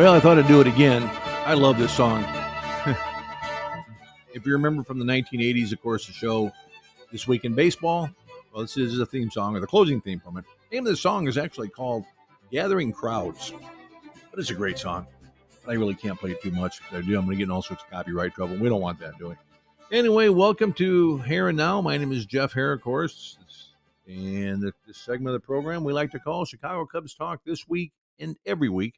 Well, I thought I'd do it again. I love this song. if you remember from the 1980s, of course, the show This Week in Baseball, well, this is a theme song or the closing theme from it. The name of the song is actually called Gathering Crowds, but it's a great song. I really can't play it too much. If I do, I'm going to get in all sorts of copyright trouble. We don't want that, do we? Anyway, welcome to Hare and Now. My name is Jeff Hare, of course. And this segment of the program we like to call Chicago Cubs Talk this week and every week,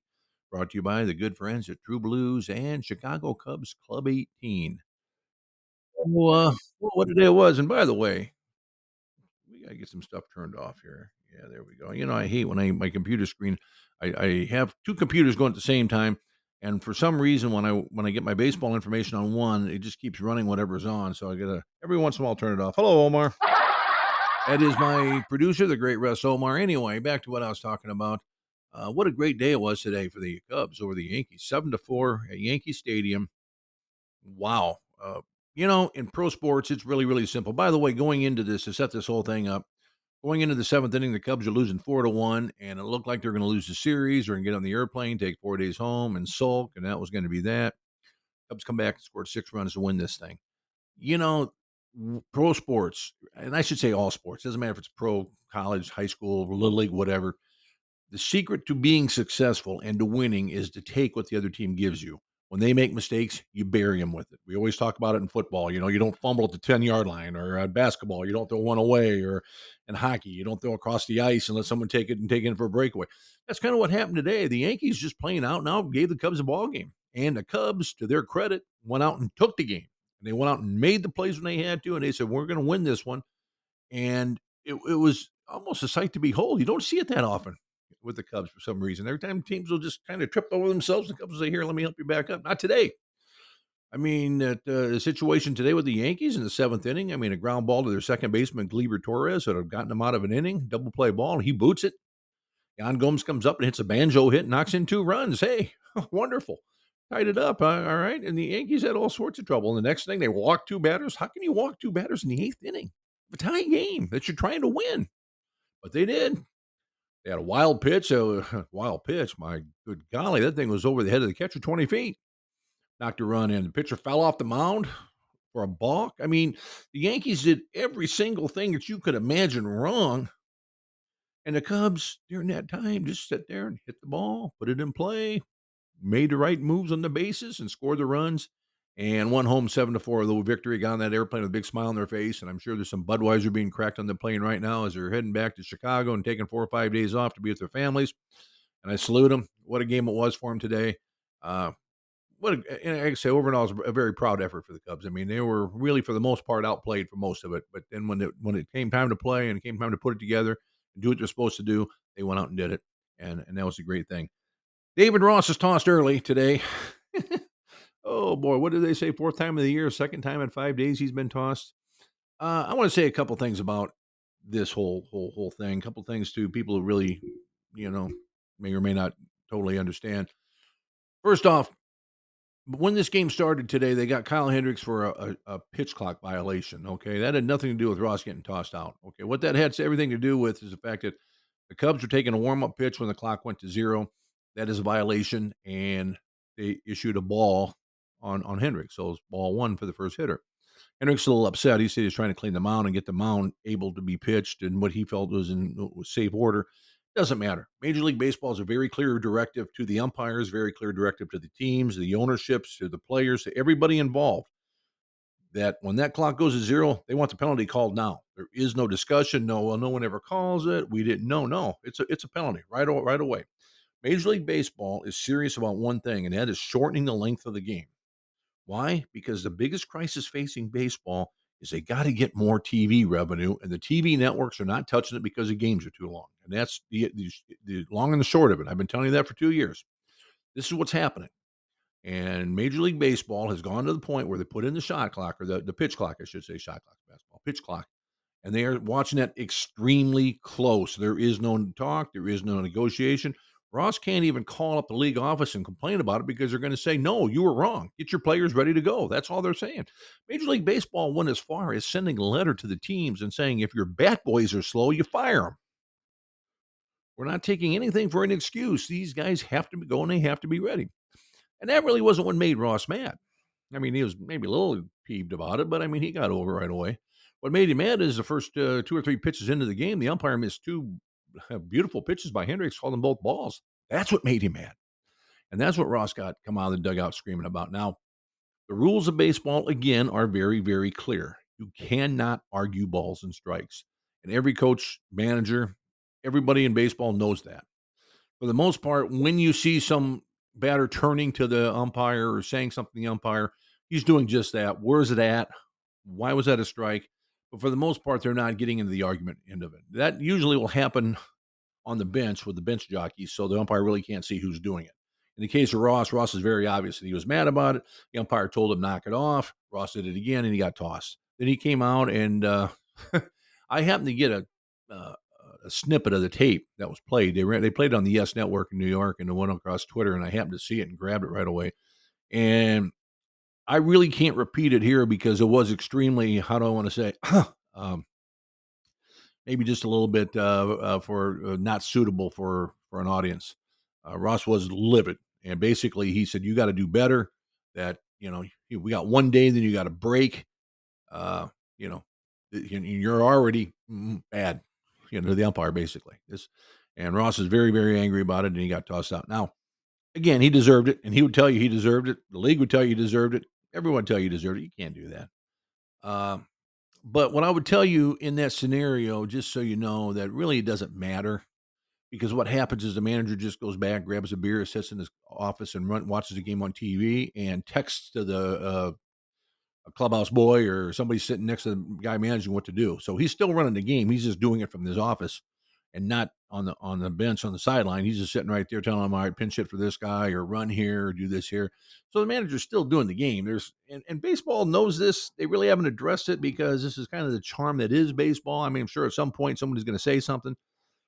brought to you by the good friends at True Blues and Chicago Cubs Club 18. Well, uh, what a day it was. And by the way, we got to get some stuff turned off here. Yeah, there we go. You know, I hate when I my computer screen, I, I have two computers going at the same time. And for some reason, when I when I get my baseball information on one, it just keeps running whatever's on. So I gotta every once in a while turn it off. Hello, Omar. That is my producer, the great Russ Omar. Anyway, back to what I was talking about. Uh, what a great day it was today for the Cubs over the Yankees, seven to four at Yankee Stadium. Wow. Uh, you know, in pro sports, it's really, really simple. By the way, going into this to set this whole thing up, going into the seventh inning, the Cubs are losing four to one, and it looked like they're going to lose the series or get on the airplane, take four days home, and sulk, and that was going to be that. Cubs come back and scored six runs to win this thing. You know, pro sports, and I should say all sports, doesn't matter if it's pro, college, high school, little league, whatever. The secret to being successful and to winning is to take what the other team gives you. When they make mistakes, you bury them with it. We always talk about it in football. You know, you don't fumble at the 10 yard line, or at basketball, you don't throw one away, or in hockey, you don't throw across the ice and let someone take it and take it for a breakaway. That's kind of what happened today. The Yankees just playing out now gave the Cubs a ball game. And the Cubs, to their credit, went out and took the game. And they went out and made the plays when they had to. And they said, We're going to win this one. And it, it was almost a sight to behold. You don't see it that often with the Cubs for some reason. Every time teams will just kind of trip over themselves, the Cubs will say, "Here, let me help you back up." Not today. I mean, uh, the situation today with the Yankees in the seventh inning. I mean, a ground ball to their second baseman Gleyber Torres that have gotten them out of an inning, double play ball, and he boots it. Yan Gomes comes up and hits a banjo hit, knocks in two runs. Hey, wonderful. Tied it up. Uh, all right. And the Yankees had all sorts of trouble. And the next thing, they walk two batters. How can you walk two batters in the eighth inning? A tie game that you're trying to win. But they did. They had a wild pitch, a wild pitch. My good golly, that thing was over the head of the catcher, 20 feet. Knocked a run in. The pitcher fell off the mound for a balk. I mean, the Yankees did every single thing that you could imagine wrong. And the Cubs, during that time, just sit there and hit the ball, put it in play, made the right moves on the bases, and scored the runs and won home seven to four. The victory got on that airplane with a big smile on their face, and I'm sure there's some Budweiser being cracked on the plane right now as they're heading back to Chicago and taking four or five days off to be with their families. And I salute them. What a game it was for them today. Uh, what a, and I say overall, it was a very proud effort for the Cubs. I mean, they were really for the most part outplayed for most of it, but then when it when it came time to play and it came time to put it together and do what they're supposed to do, they went out and did it, and and that was a great thing. David Ross is tossed early today. Oh boy, what did they say? Fourth time of the year, second time in five days he's been tossed. Uh, I want to say a couple things about this whole whole whole thing. A couple things to people who really, you know, may or may not totally understand. First off, when this game started today, they got Kyle Hendricks for a, a, a, pitch clock violation. Okay, that had nothing to do with Ross getting tossed out. Okay, what that had everything to do with is the fact that the Cubs were taking a warm up pitch when the clock went to zero. That is a violation, and they issued a ball on on Hendricks. So it's ball one for the first hitter. Hendricks a little upset. He said he's trying to clean the mound and get the mound able to be pitched and what he felt was in uh, was safe order. Doesn't matter. Major League Baseball is a very clear directive to the umpires, very clear directive to the teams, the ownerships, to the players, to everybody involved. That when that clock goes to zero, they want the penalty called now. There is no discussion. No, well, no one ever calls it. We didn't know. No, it's a it's a penalty right right away. Major League Baseball is serious about one thing, and that is shortening the length of the game. Why? Because the biggest crisis facing baseball is they got to get more TV revenue, and the TV networks are not touching it because the games are too long. And that's the, the, the long and the short of it. I've been telling you that for two years. This is what's happening. And Major League Baseball has gone to the point where they put in the shot clock or the, the pitch clock, I should say, shot clock, basketball, pitch clock. And they are watching that extremely close. There is no talk, there is no negotiation. Ross can't even call up the league office and complain about it because they're going to say, no, you were wrong. Get your players ready to go. That's all they're saying. Major League Baseball went as far as sending a letter to the teams and saying, if your bat boys are slow, you fire them. We're not taking anything for an excuse. These guys have to go and they have to be ready. And that really wasn't what made Ross mad. I mean, he was maybe a little peeved about it, but I mean, he got over right away. What made him mad is the first uh, two or three pitches into the game, the umpire missed two beautiful pitches by Hendricks, called them both balls. That's what made him mad. And that's what Ross got come out of the dugout screaming about. Now, the rules of baseball, again, are very, very clear. You cannot argue balls and strikes. And every coach, manager, everybody in baseball knows that. For the most part, when you see some batter turning to the umpire or saying something to the umpire, he's doing just that. Where's it at? Why was that a strike? But for the most part, they're not getting into the argument end of it. That usually will happen on the bench with the bench jockeys, so the umpire really can't see who's doing it. In the case of Ross, Ross is very obvious that he was mad about it. The umpire told him knock it off. Ross did it again, and he got tossed. Then he came out, and uh, I happened to get a, uh, a snippet of the tape that was played. They ran, they played on the Yes Network in New York, and it went across Twitter, and I happened to see it and grabbed it right away. And I really can't repeat it here because it was extremely. How do I want to say? um, maybe just a little bit uh, uh, for uh, not suitable for for an audience. Uh, Ross was livid, and basically he said, "You got to do better. That you know, we got one day, then you got to break. Uh, you know, you're already mm, bad. You know, the umpire basically. This, and Ross is very, very angry about it, and he got tossed out. Now, again, he deserved it, and he would tell you he deserved it. The league would tell you he deserved it. Everyone tell you he deserved it. You can't do that. Uh, but what I would tell you in that scenario, just so you know, that really it doesn't matter because what happens is the manager just goes back, grabs a beer, sits in his office, and run, watches the game on TV, and texts to the uh, a clubhouse boy or somebody sitting next to the guy managing what to do. So he's still running the game. He's just doing it from his office and not on the on the bench on the sideline. He's just sitting right there telling him, "All right, pinch hit for this guy, or run here, or do this here." So the manager's still doing the game. There's and, and baseball knows this. They really haven't addressed it because this is kind of the charm that is baseball. I mean, I'm sure at some point somebody's going to say something.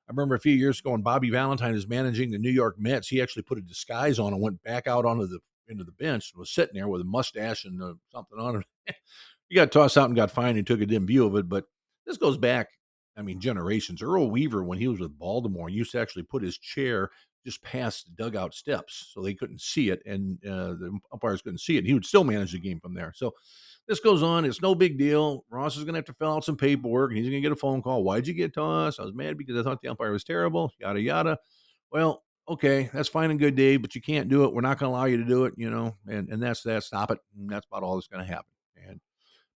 I remember a few years ago when Bobby Valentine is managing the New York Mets, he actually put a disguise on and went back out onto the into the bench and was sitting there with a mustache and uh, something on it. he got tossed out and got fined and took a dim view of it. But this goes back I mean, generations. Earl Weaver, when he was with Baltimore, used to actually put his chair just past the dugout steps so they couldn't see it and uh, the umpires couldn't see it. He would still manage the game from there. So this goes on. It's no big deal. Ross is going to have to fill out some paperwork and he's going to get a phone call. Why'd you get tossed? I was mad because I thought the umpire was terrible, yada, yada. Well, okay, that's fine and good, Dave, but you can't do it. We're not going to allow you to do it, you know, and, and that's that. Stop it. And that's about all that's going to happen.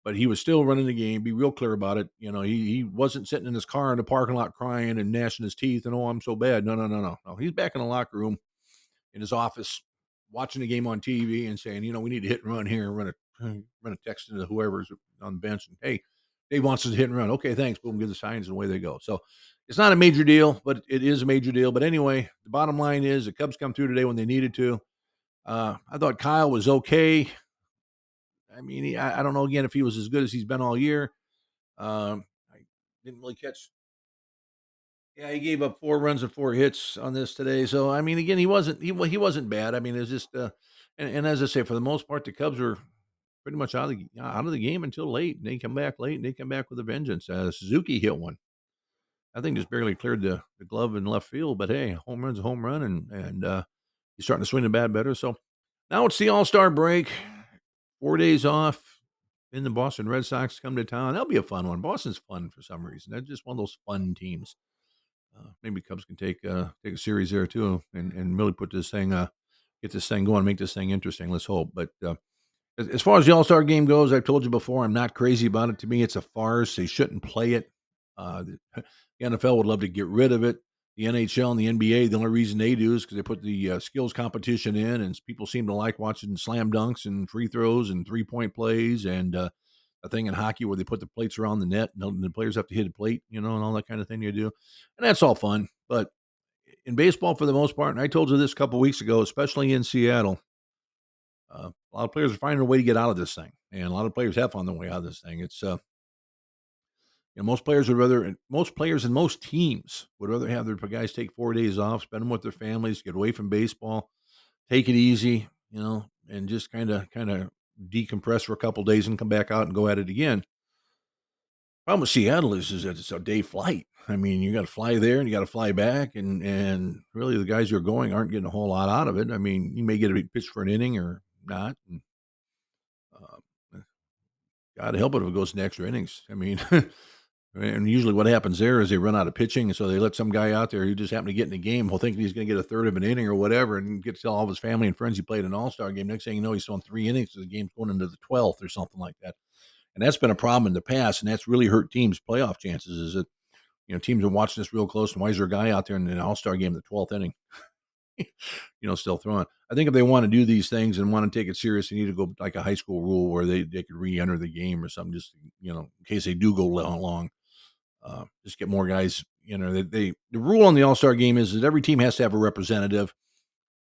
But he was still running the game. Be real clear about it. You know, he he wasn't sitting in his car in the parking lot crying and gnashing his teeth and oh, I'm so bad. No, no, no, no, no. He's back in the locker room in his office watching the game on TV and saying, you know, we need to hit and run here and run a run a text into whoever's on the bench and hey, Dave wants us to hit and run. Okay, thanks. Boom, give the signs and away they go. So it's not a major deal, but it is a major deal. But anyway, the bottom line is the Cubs come through today when they needed to. Uh, I thought Kyle was okay. I mean, he, I, I, don't know again if he was as good as he's been all year. Um, I didn't really catch. Yeah, he gave up four runs and four hits on this today. So I mean, again, he wasn't he he wasn't bad. I mean, it was just uh, and, and as I say, for the most part, the Cubs were pretty much out of the out of the game until late. And they come back late and they come back with a vengeance. Uh, Suzuki hit one. I think just barely cleared the, the glove in left field, but hey, home run's a home run, and and uh, he's starting to swing the bat better. So now it's the All Star break four days off. Then the Boston Red Sox come to town. That'll be a fun one. Boston's fun for some reason. They're just one of those fun teams. Uh, maybe Cubs can take uh, take a series there too, and and really put this thing uh, get this thing going, make this thing interesting. Let's hope. But uh, as, as far as the All Star game goes, I've told you before, I'm not crazy about it. To me, it's a farce. They shouldn't play it. Uh, the NFL would love to get rid of it the NHL and the NBA, the only reason they do is because they put the uh, skills competition in, and people seem to like watching slam dunks and free throws and three point plays, and uh, a thing in hockey where they put the plates around the net and the players have to hit a plate, you know, and all that kind of thing you do, and that's all fun. But in baseball, for the most part, and I told you this a couple weeks ago, especially in Seattle, uh, a lot of players are finding a way to get out of this thing, and a lot of players have found their way out of this thing. It's uh, you know, most players would rather, most players and most teams would rather have their guys take four days off, spend them with their families, get away from baseball, take it easy, you know, and just kind of, kind of decompress for a couple days and come back out and go at it again. Problem with Seattle is, is that it's a day flight. I mean, you got to fly there and you got to fly back, and and really the guys who are going aren't getting a whole lot out of it. I mean, you may get a pitch for an inning or not. And, uh, God help it if it goes to extra innings. I mean, and usually what happens there is they run out of pitching, so they let some guy out there who just happened to get in the game, will thinking he's going to get a third of an inning or whatever, and get to tell all of his family and friends he played an All Star game. Next thing you know, he's throwing three innings, so the game's going into the twelfth or something like that and that's been a problem in the past, and that's really hurt teams' playoff chances. Is that you know teams are watching this real close, and why is there a guy out there in an All Star game in the twelfth inning? you know, still throwing. I think if they want to do these things and want to take it serious, they need to go like a high school rule where they, they could re-enter the game or something. Just you know, in case they do go long, uh, just get more guys. You know, they, they the rule on the All Star game is that every team has to have a representative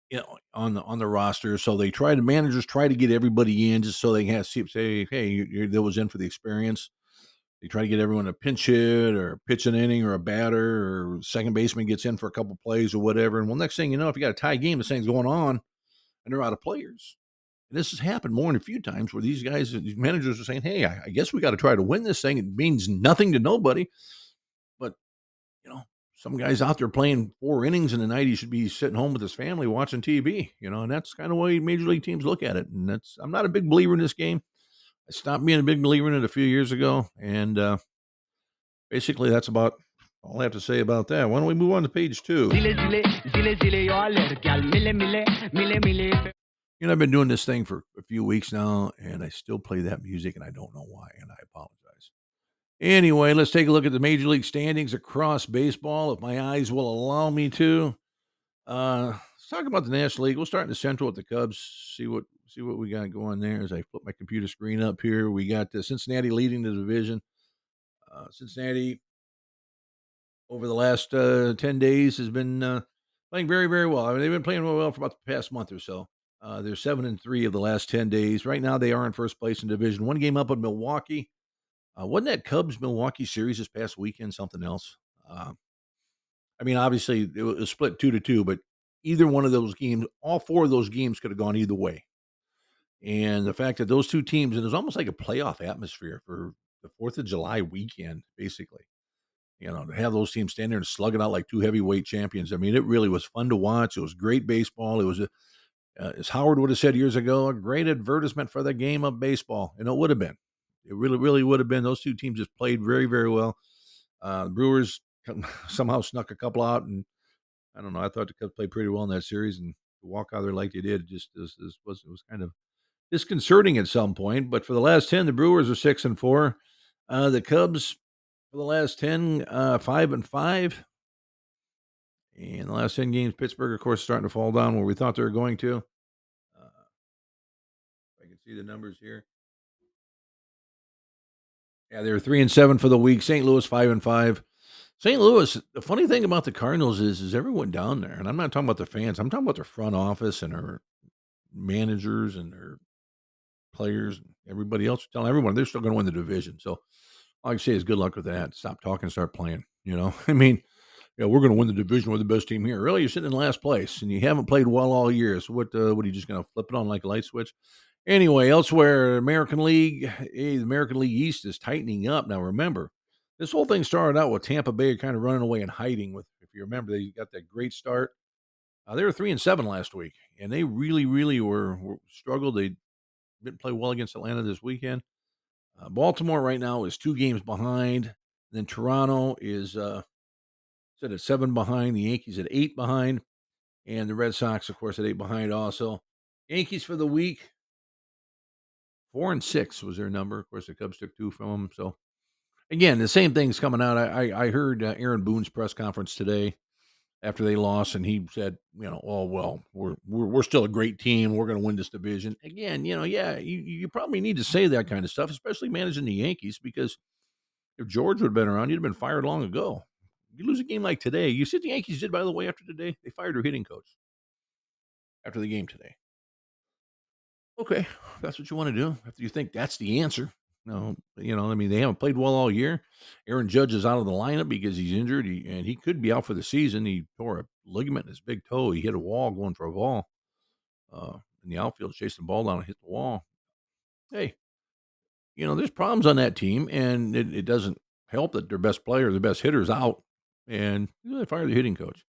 you know, on the on the roster. So they try to managers try to get everybody in just so they can have, say, hey, you, that was in for the experience. They try to get everyone a pinch hit or pitch an inning or a batter or second baseman gets in for a couple plays or whatever. And well, next thing you know, if you got a tie game, this thing's going on and they're out of players. And this has happened more than a few times where these guys, these managers are saying, hey, I, I guess we got to try to win this thing. It means nothing to nobody. But, you know, some guys out there playing four innings in the night, he should be sitting home with his family watching TV, you know, and that's kind of way major league teams look at it. And that's, I'm not a big believer in this game. I stopped being a big believer in it a few years ago. And uh, basically, that's about all I have to say about that. Why don't we move on to page two? You know, I've been doing this thing for a few weeks now, and I still play that music, and I don't know why, and I apologize. Anyway, let's take a look at the major league standings across baseball, if my eyes will allow me to. Uh, let's talk about the National League. We'll start in the Central with the Cubs. See what see what we got going there. As I flip my computer screen up here, we got uh, Cincinnati leading the division. Uh, Cincinnati over the last uh, ten days has been uh, playing very very well. I mean, they've been playing well for about the past month or so. Uh, they're seven and three of the last ten days. Right now, they are in first place in division. One game up on Milwaukee. Uh, wasn't that Cubs Milwaukee series this past weekend something else? Uh, I mean, obviously it was split two to two, but either one of those games, all four of those games could have gone either way. And the fact that those two teams, and was almost like a playoff atmosphere for the Fourth of July weekend, basically. You know, to have those teams stand there and slug it out like two heavyweight champions. I mean, it really was fun to watch. It was great baseball. It was, a, uh, as Howard would have said years ago, a great advertisement for the game of baseball, and it would have been. It really, really would have been. Those two teams just played very, very well. Uh, Brewers somehow snuck a couple out, and I don't know. I thought the Cubs played pretty well in that series, and to walk out there like they did just was was it was kind of disconcerting at some point. But for the last ten, the Brewers are six and four. Uh, the Cubs for the last 10, uh, five and five. And the last 10 games, Pittsburgh, of course, starting to fall down where we thought they were going to. Uh, I can see the numbers here. Yeah, they were three and seven for the week. St. Louis five and five. St. Louis. The funny thing about the Cardinals is, is everyone down there, and I'm not talking about the fans. I'm talking about their front office and their managers and their players and everybody else. Telling everyone they're still going to win the division. So all I can say is good luck with that. Stop talking, start playing. You know, I mean, yeah, we're going to win the division. We're the best team here. Really, you're sitting in last place and you haven't played well all year. So what? Uh, what are you just going to flip it on like a light switch? Anyway, elsewhere, American League, hey, the American League East is tightening up. Now, remember, this whole thing started out with Tampa Bay kind of running away and hiding. With, if you remember, they got that great start. Uh, they were three and seven last week, and they really, really were, were struggled. They didn't play well against Atlanta this weekend. Uh, Baltimore right now is two games behind. Then Toronto is uh, set at seven behind. The Yankees at eight behind, and the Red Sox, of course, at eight behind also. Yankees for the week Four and six was their number. Of course, the Cubs took two from them. So, again, the same thing's coming out. I I, I heard uh, Aaron Boone's press conference today after they lost, and he said, you know, oh well, we're we're, we're still a great team. We're going to win this division. Again, you know, yeah, you you probably need to say that kind of stuff, especially managing the Yankees, because if George would have been around, you'd have been fired long ago. You lose a game like today. You see what the Yankees did, by the way, after today? They fired their hitting coach after the game today. Okay, that's what you want to do. If you think that's the answer, no, you know, I mean, they haven't played well all year. Aaron Judge is out of the lineup because he's injured, he, and he could be out for the season. He tore a ligament in his big toe. He hit a wall going for a ball uh, in the outfield, chasing the ball down and hit the wall. Hey, you know, there's problems on that team, and it, it doesn't help that their best player, their best hitter's out, and they fired the hitting coach.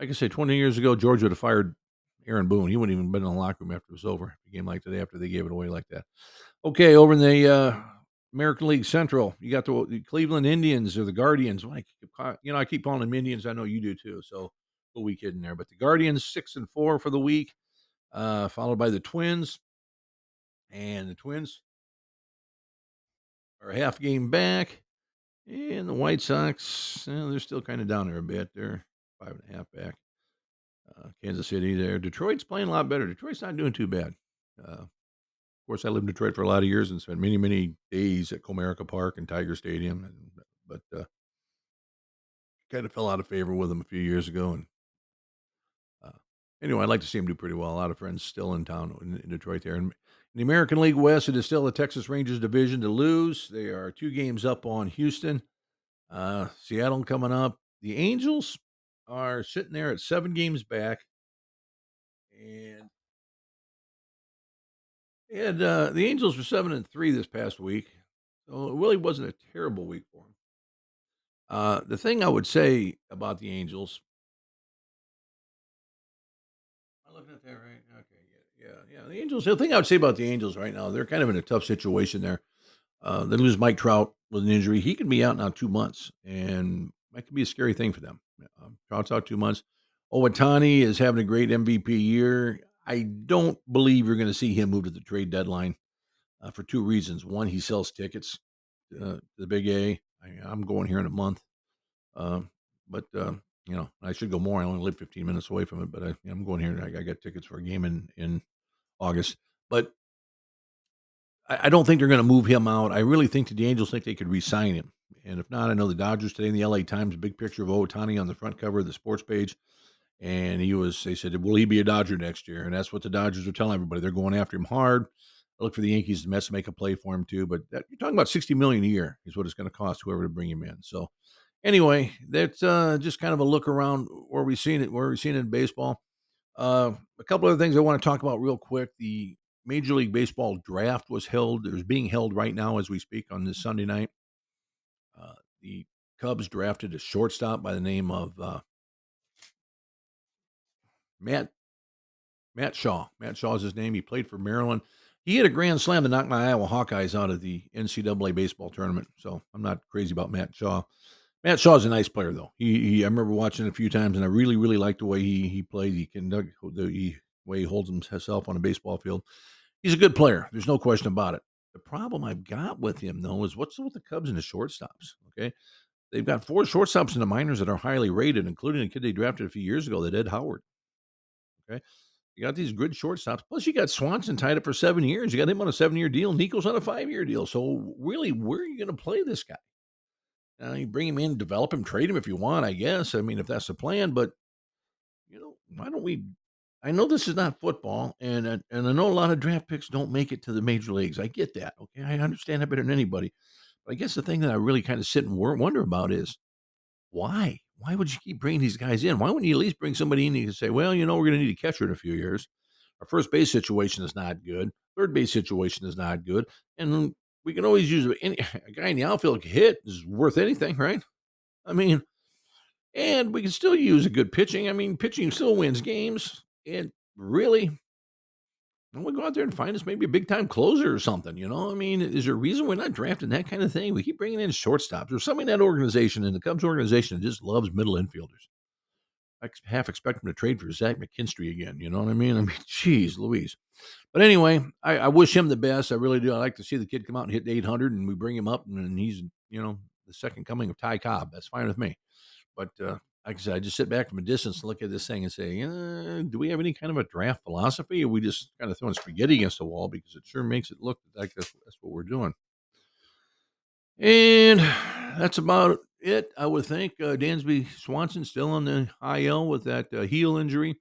I say, 20 years ago, George would have fired Aaron Boone. He wouldn't even been in the locker room after it was over. A game like today, after they gave it away like that. Okay, over in the uh, American League Central, you got the, the Cleveland Indians or the Guardians. you know, I keep calling them Indians. I know you do too. So a week in there. But the Guardians six and four for the week, uh, followed by the Twins, and the Twins are half game back. And the White Sox, they're still kind of down there a bit. They're five and a half back. Uh, Kansas City there. Detroit's playing a lot better. Detroit's not doing too bad. Uh, of course, I lived in Detroit for a lot of years and spent many, many days at Comerica Park and Tiger Stadium. And, but uh, kind of fell out of favor with them a few years ago. And uh, anyway, I'd like to see them do pretty well. A lot of friends still in town in, in Detroit there. And in the American League West, it is still the Texas Rangers division to lose. They are two games up on Houston. Uh, Seattle coming up. The Angels are sitting there at seven games back. And and uh, the Angels were seven and three this past week, so it really wasn't a terrible week for them. Uh, the thing I would say about the Angels, am I looking at that right? Okay, yeah, yeah. The Angels. The thing I would say about the Angels right now, they're kind of in a tough situation there. Uh, they lose Mike Trout with an injury. He could be out now two months, and that could be a scary thing for them. Um, Trout's out two months. Ohtani is having a great MVP year. I don't believe you're going to see him move to the trade deadline uh, for two reasons. One, he sells tickets uh, to the Big A. I, am going here in a month, uh, but uh, you know I should go more. I only live 15 minutes away from it, but I, am going here. I, I got tickets for a game in in August, but I, I don't think they're going to move him out. I really think that the Angels think they could re-sign him. And if not, I know the Dodgers today in the LA Times, big picture of Ohtani on the front cover of the sports page. And he was, they said, will he be a Dodger next year? And that's what the Dodgers are telling everybody. They're going after him hard. I look for the Yankees and Mets to make a play for him too. But that, you're talking about 60 million a year is what it's going to cost whoever to bring him in. So anyway, that's uh, just kind of a look around where we've seen it, where we've seen it in baseball. Uh, a couple other things I want to talk about real quick. The Major League Baseball draft was held. There's being held right now as we speak on this Sunday night. Uh, the Cubs drafted a shortstop by the name of uh, Matt Matt Shaw. Matt Shaw is his name. He played for Maryland. He hit a grand slam to knock my Iowa Hawkeyes out of the NCAA baseball tournament. So I'm not crazy about Matt Shaw. Matt Shaw's a nice player, though. He, he I remember watching a few times, and I really, really like the way he he plays. He can the way he holds himself on a baseball field. He's a good player. There's no question about it. The problem I've got with him, though, is what's with the Cubs and the shortstops? Okay. They've got four shortstops in the minors that are highly rated, including a kid they drafted a few years ago, that Ed Howard. Okay. You got these good shortstops. Plus, you got Swanson tied up for seven years. You got him on a seven year deal. Nico's on a five year deal. So, really, where are you going to play this guy? Now, you bring him in, develop him, trade him if you want, I guess. I mean, if that's the plan. But, you know, why don't we I know this is not football, and uh, and I know a lot of draft picks don't make it to the major leagues. I get that. Okay, I understand that better than anybody. But I guess the thing that I really kind of sit and wonder about is why? Why would you keep bringing these guys in? Why wouldn't you at least bring somebody in and say, well, you know, we're going to need a catcher in a few years. Our first base situation is not good. Third base situation is not good, and we can always use any, a guy in the outfield hit is worth anything, right? I mean, and we can still use a good pitching. I mean, pitching still wins games. And really, I we go out there and find us maybe a big time closer or something. You know, I mean, is there a reason we're not drafting that kind of thing? We keep bringing in shortstops. There's something in that organization, in the Cubs organization, just loves middle infielders. I half expect him to trade for Zach McKinstry again. You know what I mean? I mean, geez, Louise. But anyway, I, I, wish him the best. I really do. I like to see the kid come out and hit 800, and we bring him up, and, and he's you know the second coming of Ty Cobb. That's fine with me. But uh, like I said, I just sit back from a distance and look at this thing and say, do we have any kind of a draft philosophy? Or we just kind of throwing spaghetti against the wall because it sure makes it look like that's, that's what we're doing. And that's about it, I would think. Uh, Dansby Swanson still on the IL with that uh, heel injury.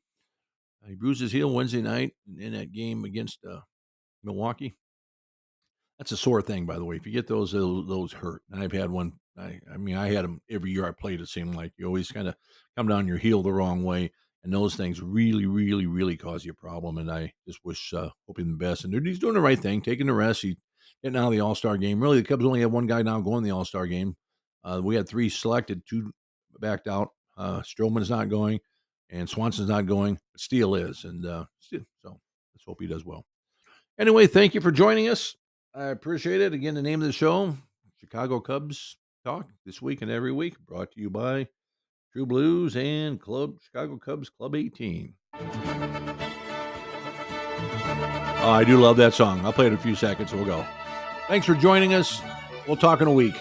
he bruised his heel Wednesday night in that game against uh, Milwaukee. That's a sore thing, by the way. If you get those, those hurt. And I've had one I, I mean, I had them every year I played. It seemed like you always kind of come down your heel the wrong way, and those things really, really, really cause you a problem. And I just wish, uh, hoping the best. And he's doing the right thing, taking the rest. He getting out of the All Star game. Really, the Cubs only have one guy now going the All Star game. Uh, we had three selected, two backed out. Uh, Stroman's not going, and Swanson's not going, but Steele is, and uh, so let's hope he does well. Anyway, thank you for joining us. I appreciate it. Again, the name of the show, Chicago Cubs Talk, this week and every week, brought to you by True Blues and Club Chicago Cubs Club 18. Oh, I do love that song. I'll play it in a few seconds. We'll go. Thanks for joining us. We'll talk in a week.